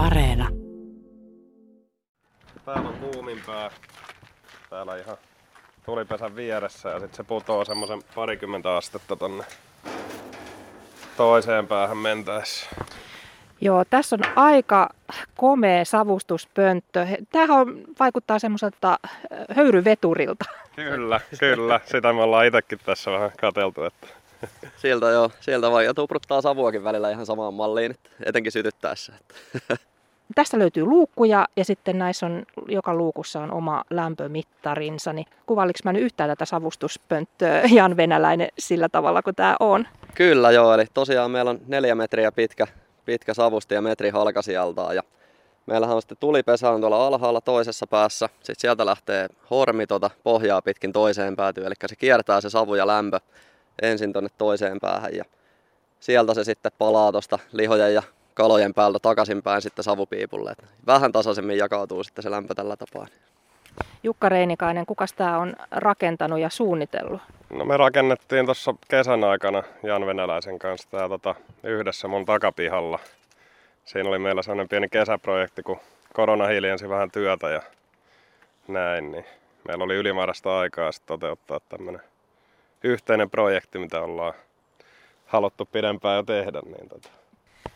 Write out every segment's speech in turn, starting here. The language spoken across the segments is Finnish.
Areena. Täällä on kuumimpää. Täällä ihan tulipesän vieressä ja sitten se putoo semmoisen parikymmentä astetta tonne toiseen päähän mentäessä. Joo, tässä on aika komea savustuspönttö. Tämähän on, vaikuttaa semmoiselta höyryveturilta. Kyllä, kyllä. Sitä me ollaan itsekin tässä vähän kateltu. Että... Sieltä joo, sieltä vaan ja tupruttaa savuakin välillä ihan samaan malliin, että etenkin sytyttäessä. Tästä löytyy luukkuja ja sitten näissä on, joka luukussa on oma lämpömittarinsa. Niin kuvailiko mä nyt yhtään tätä savustuspönttöä Jan Venäläinen sillä tavalla kuin tämä on? Kyllä joo, eli tosiaan meillä on neljä metriä pitkä, pitkä savusti ja metri halkasijaltaan. Ja meillähän on sitten tulipesä on tuolla alhaalla toisessa päässä. Sitten sieltä lähtee hormi tuota pohjaa pitkin toiseen päätyyn, eli se kiertää se savu ja lämpö ensin tuonne toiseen päähän. Ja sieltä se sitten palaa tuosta lihojen ja kalojen päältä takaisinpäin sitten savupiipulle. Et vähän tasaisemmin jakautuu sitten se lämpö tällä tapaa. Jukka Reinikainen, kuka tämä on rakentanut ja suunnitellut? No me rakennettiin tuossa kesän aikana Jan Venäläisen kanssa tää, tota, yhdessä mun takapihalla. Siinä oli meillä sellainen pieni kesäprojekti, kun korona hiljensi vähän työtä ja näin, niin meillä oli ylimääräistä aikaa sitten toteuttaa tämmöinen yhteinen projekti, mitä ollaan haluttu pidempään jo tehdä. Niin tota.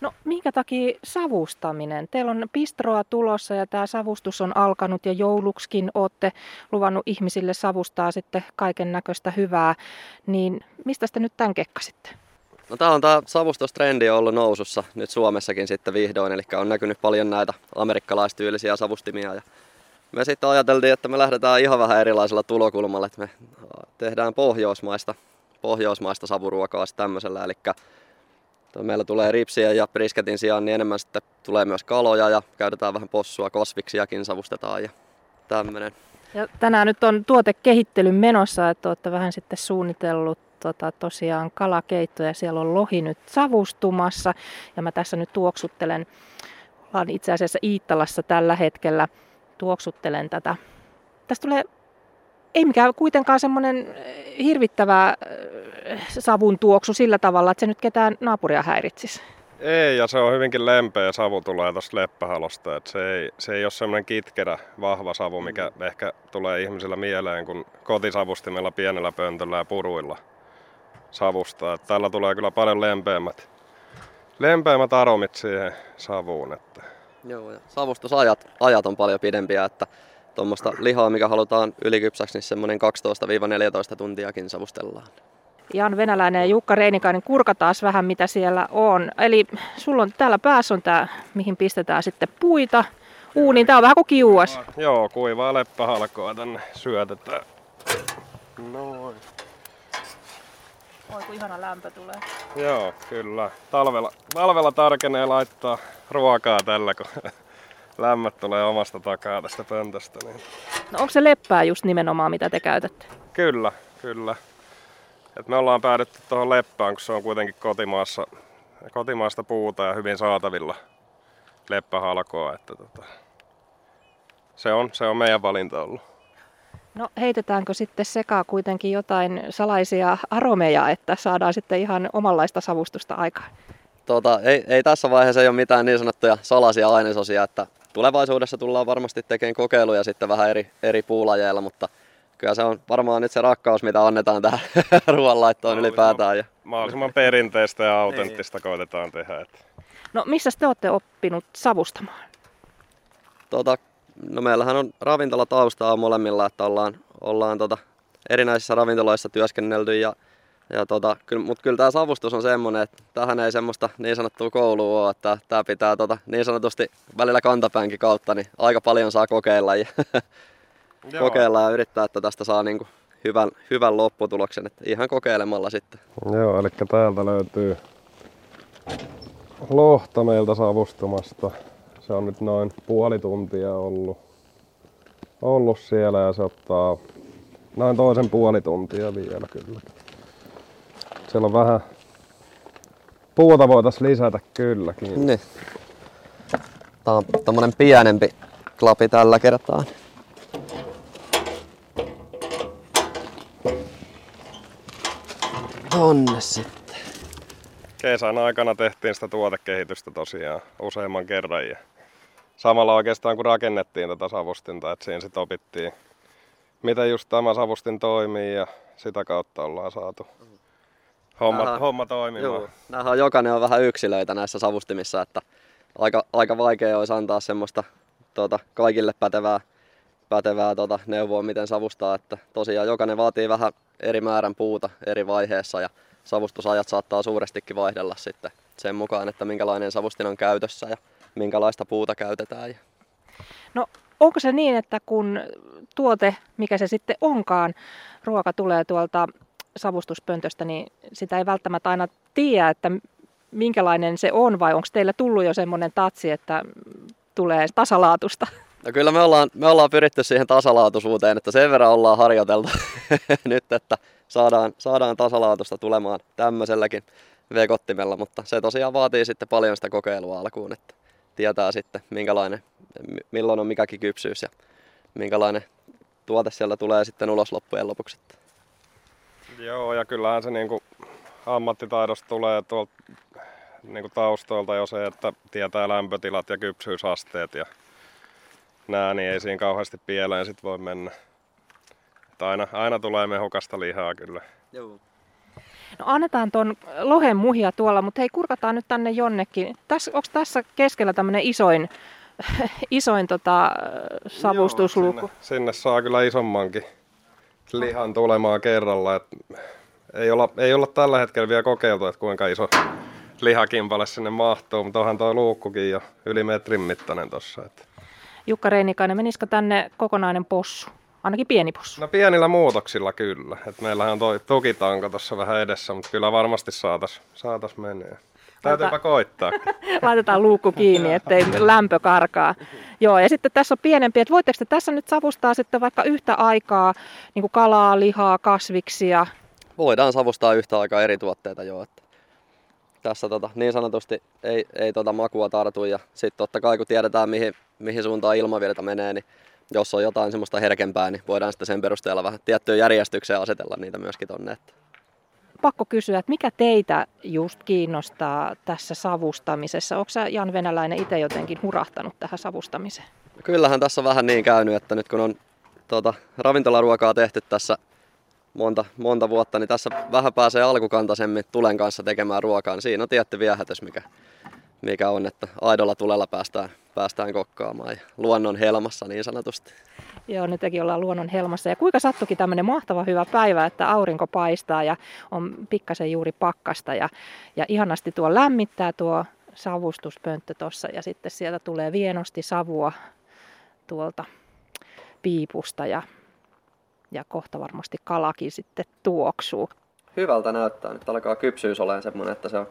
No minkä takia savustaminen? Teillä on pistroa tulossa ja tämä savustus on alkanut ja jouluksikin olette luvannut ihmisille savustaa sitten kaiken näköistä hyvää. Niin mistä te nyt tämän kekkasitte? No tämä on tämä savustustrendi ollut nousussa nyt Suomessakin sitten vihdoin, eli on näkynyt paljon näitä amerikkalaistyylisiä savustimia. Ja me sitten ajateltiin, että me lähdetään ihan vähän erilaisella tulokulmalla, että me tehdään pohjoismaista, pohjoismaista savuruokaa tämmöisellä, eli Meillä tulee ripsiä ja brisketin sijaan, niin enemmän sitten tulee myös kaloja ja käytetään vähän possua, kosviksiakin savustetaan ja tämmöinen. Ja tänään nyt on tuotekehittelyn menossa, että olette vähän sitten suunnitellut tota, tosiaan kalakeitto ja siellä on lohi nyt savustumassa. Ja mä tässä nyt tuoksuttelen, ollaan itse asiassa Iittalassa tällä hetkellä, tuoksuttelen tätä. Tästä tulee ei mikään kuitenkaan semmoinen hirvittävä savun tuoksu sillä tavalla, että se nyt ketään naapuria häiritsisi. Ei, ja se on hyvinkin lempeä savu tulee tuosta leppähalosta. Että se, ei, se ei ole semmoinen kitkerä, vahva savu, mikä mm. ehkä tulee ihmisillä mieleen, kun kotisavustimella pienellä pöntöllä ja puruilla savusta. Että tällä tulee kyllä paljon lempeämmät, lempeämmät aromit siihen savuun. Että. Joo, ja savustusajat ajat on paljon pidempiä, että tuommoista lihaa, mikä halutaan ylikypsäksi, niin semmoinen 12-14 tuntiakin savustellaan. Jan Venäläinen ja Jukka Reinikainen, taas vähän mitä siellä on. Eli sulla on täällä päässä on tämä, mihin pistetään sitten puita. Uuniin, tää on vähän kuin kiuas. Joo, kuivaa leppähalkoa tänne syötetään. Noin. Oi kun ihana lämpö tulee. Joo, kyllä. Talvella, talvella tarkenee laittaa ruokaa tällä, kun lämmöt tulee omasta takaa tästä pöntöstä. Niin. No onko se leppää just nimenomaan mitä te käytätte? Kyllä, kyllä. Et me ollaan päädytty tuohon leppään, kun se on kuitenkin kotimaassa, kotimaasta puuta ja hyvin saatavilla leppähalkoa. Että tota, se, on, se on meidän valinta ollut. No heitetäänkö sitten sekaan kuitenkin jotain salaisia aromeja, että saadaan sitten ihan omanlaista savustusta aikaan? Tota, ei, ei tässä vaiheessa ei ole mitään niin sanottuja salaisia ainesosia, että tulevaisuudessa tullaan varmasti tekemään kokeiluja sitten vähän eri, eri puulajeilla, mutta kyllä se on varmaan nyt se rakkaus, mitä annetaan tähän ruoanlaittoon ylipäätään. Ja... Mahdollisimman perinteistä ja autenttista niin. koitetaan tehdä. Että... No missä te olette oppinut savustamaan? Tota, no meillähän on ravintolataustaa molemmilla, että ollaan, ollaan tota, erinäisissä ravintoloissa työskennelty ja ja tota, kyllä, mutta kyllä tämä savustus on semmoinen, että tähän ei semmoista niin sanottua koulua ole, että tämä pitää tota, niin sanotusti välillä kantapäänkin kautta, niin aika paljon saa kokeilla ja, kokeilla ja yrittää, että tästä saa niinku hyvän, hyvän lopputuloksen, että ihan kokeilemalla sitten. Joo, eli täältä löytyy lohta meiltä savustumasta. Se on nyt noin puoli tuntia ollut, ollut siellä ja se ottaa noin toisen puoli tuntia vielä kyllä. Siellä on vähän puuta voitais lisätä kylläkin. Niin. Tää on tommonen pienempi klapi tällä kertaa. Onne sitten. Kesän aikana tehtiin sitä tuotekehitystä tosiaan useamman kerran ja samalla oikeastaan kun rakennettiin tätä savustinta, että siinä sitten opittiin, miten just tämä savustin toimii ja sitä kautta ollaan saatu homma, Aha. homma toimimaan. Joo, nämähän on, jokainen on vähän yksilöitä näissä savustimissa, että aika, aika vaikea olisi antaa semmoista tuota, kaikille pätevää, pätevää tuota, neuvoa, miten savustaa. Että tosiaan jokainen vaatii vähän eri määrän puuta eri vaiheessa ja savustusajat saattaa suurestikin vaihdella sitten sen mukaan, että minkälainen savustin on käytössä ja minkälaista puuta käytetään. Ja No onko se niin, että kun tuote, mikä se sitten onkaan, ruoka tulee tuolta savustuspöntöstä, niin sitä ei välttämättä aina tiedä, että minkälainen se on vai onko teillä tullut jo semmoinen tatsi, että tulee tasalaatusta? No kyllä me ollaan, me ollaan pyritty siihen tasalaatuisuuteen, että sen verran ollaan harjoiteltu nyt, että saadaan, saadaan tasalaatusta tulemaan tämmöiselläkin vekottimella, mutta se tosiaan vaatii sitten paljon sitä kokeilua alkuun, että tietää sitten minkälainen, mi- milloin on mikäkin kypsyys ja minkälainen tuote siellä tulee sitten ulos loppujen lopuksi. Joo, ja kyllähän se niinku ammattitaidosta tulee tuolta niinku taustoilta jo se, että tietää lämpötilat ja kypsyysasteet ja nää, niin ei siinä kauheasti pieleen sit voi mennä. Että aina, aina tulee mehukasta lihaa kyllä. Joo. No annetaan ton lohen muhia tuolla, mutta hei kurkataan nyt tänne jonnekin. Tässä, onko tässä keskellä tämmöinen isoin, isoin tota, savustusluku? Joo, sinne, sinne saa kyllä isommankin lihan tulemaan kerralla. Et ei, olla, ei olla tällä hetkellä vielä kokeiltu, että kuinka iso lihakimpale sinne mahtuu, mutta onhan tuo luukkukin jo yli metrin mittainen tossa. Et. Jukka Reinikainen, menisikö tänne kokonainen possu? Ainakin pieni possu. No pienillä muutoksilla kyllä. Et meillähän on toi tukitanko tuossa vähän edessä, mutta kyllä varmasti saatas, saatas menee. Täytyypä koittaa. Laitetaan luukku kiinni, ettei lämpö karkaa. Joo, ja sitten tässä on pienempi, että voitteko te tässä nyt savustaa sitten vaikka yhtä aikaa niin kuin kalaa, lihaa, kasviksia? Voidaan savustaa yhtä aikaa eri tuotteita jo, että tässä tota, niin sanotusti ei, ei tota makua tartu ja sitten totta kai kun tiedetään mihin, mihin suuntaan ilmavirta menee, niin jos on jotain semmoista herkempää, niin voidaan sitten sen perusteella vähän tiettyyn järjestykseen asetella niitä myöskin tonne. Että Pakko kysyä, että mikä teitä just kiinnostaa tässä savustamisessa? Onko sä Jan Venäläinen itse jotenkin hurahtanut tähän savustamiseen? Kyllähän tässä on vähän niin käynyt, että nyt kun on tota, ravintolaruokaa tehty tässä monta, monta vuotta, niin tässä vähän pääsee alkukantaisemmin tulen kanssa tekemään ruokaa. Niin siinä on tietty viehätys, mikä, mikä on, että aidolla tulella päästään, päästään kokkaamaan ja luonnon helmassa niin sanotusti. Joo, nytkin ollaan luonnon helmassa. Ja kuinka sattukin tämmöinen mahtava hyvä päivä, että aurinko paistaa ja on pikkasen juuri pakkasta. Ja, ja ihanasti tuo lämmittää tuo savustuspönttö tuossa ja sitten sieltä tulee vienosti savua tuolta piipusta ja, ja kohta varmasti kalakin sitten tuoksuu. Hyvältä näyttää. Nyt alkaa kypsyys olemaan semmoinen, että se on,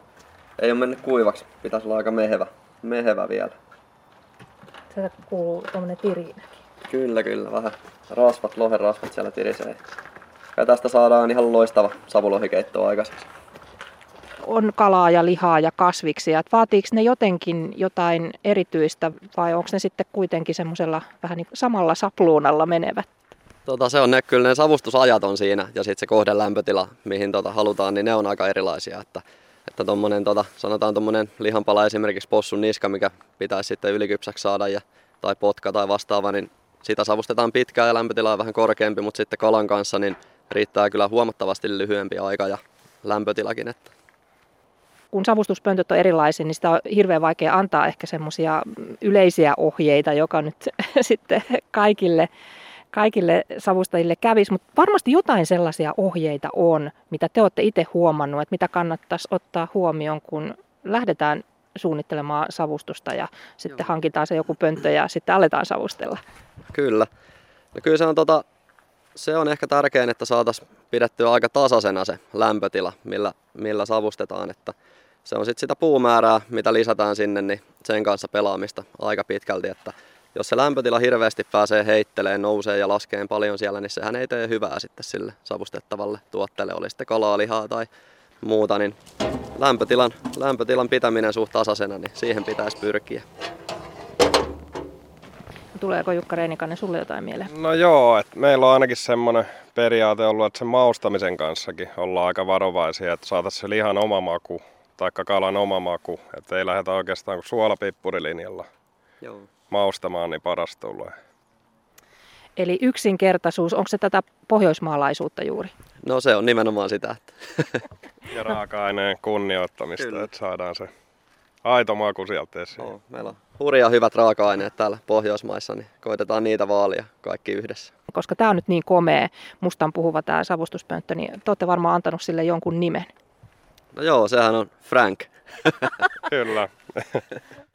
ei ole mennyt kuivaksi. Pitäisi olla aika mehevä, mehevä vielä. Sieltä kuuluu tuommoinen tirinäkin. Kyllä, kyllä. Vähän rasvat, lohen rasvat siellä tirisee. Ja tästä saadaan ihan loistava savulohikeitto aikaiseksi. On kalaa ja lihaa ja kasviksia. Et vaatiiko ne jotenkin jotain erityistä vai onko ne sitten kuitenkin semmoisella vähän niin samalla sapluunalla menevät? Tota, se on ne, kyllä ne savustusajat on siinä ja sitten se kohden lämpötila, mihin tota, halutaan, niin ne on aika erilaisia. Että, että tommonen, tota, sanotaan tuommoinen lihanpala esimerkiksi possun niska, mikä pitäisi sitten ylikypsäksi saada ja, tai potka tai vastaava, niin sitä savustetaan pitkään ja lämpötila on vähän korkeampi, mutta sitten kalan kanssa niin riittää kyllä huomattavasti lyhyempi aika ja lämpötilakin. Että. kun savustuspöntöt on erilaisia, niin sitä on hirveän vaikea antaa ehkä semmoisia yleisiä ohjeita, joka nyt sitten kaikille, kaikille savustajille kävisi. Mutta varmasti jotain sellaisia ohjeita on, mitä te olette itse huomannut, että mitä kannattaisi ottaa huomioon, kun lähdetään suunnittelemaan savustusta ja sitten Joo. hankitaan se joku pönttö ja sitten aletaan savustella. Kyllä. No kyllä se on, tota, se on ehkä tärkein, että saataisiin pidettyä aika tasaisena se lämpötila, millä, millä savustetaan. Että se on sitten sitä puumäärää, mitä lisätään sinne, niin sen kanssa pelaamista aika pitkälti. Että jos se lämpötila hirveästi pääsee heitteleen, nousee ja laskee paljon siellä, niin sehän ei tee hyvää sitten sille savustettavalle tuotteelle, oli sitten kalaa, lihaa tai muuta, niin lämpötilan, lämpötilan pitäminen suht tasaisena, niin siihen pitäisi pyrkiä. Tuleeko Jukka Reinikainen sulle jotain mieleen? No joo, että meillä on ainakin semmoinen periaate ollut, että sen maustamisen kanssakin ollaan aika varovaisia, että saataisiin se lihan oma maku, taikka kalan oma maku, että ei lähdetä oikeastaan kuin suolapippurilinjalla. Joo. Maustamaan, niin paras tulee. Eli yksinkertaisuus, onko se tätä pohjoismaalaisuutta juuri? No se on nimenomaan sitä, että Ja raaka-aineen kunnioittamista, Kyllä. että saadaan se aito maku sieltä esiin. Oo, meillä on hurja hyvät raaka-aineet täällä Pohjoismaissa, niin koitetaan niitä vaalia kaikki yhdessä. Koska tämä on nyt niin komea, mustan puhuva tämä savustuspönttö, niin te olette varmaan antanut sille jonkun nimen. No joo, sehän on Frank. Kyllä.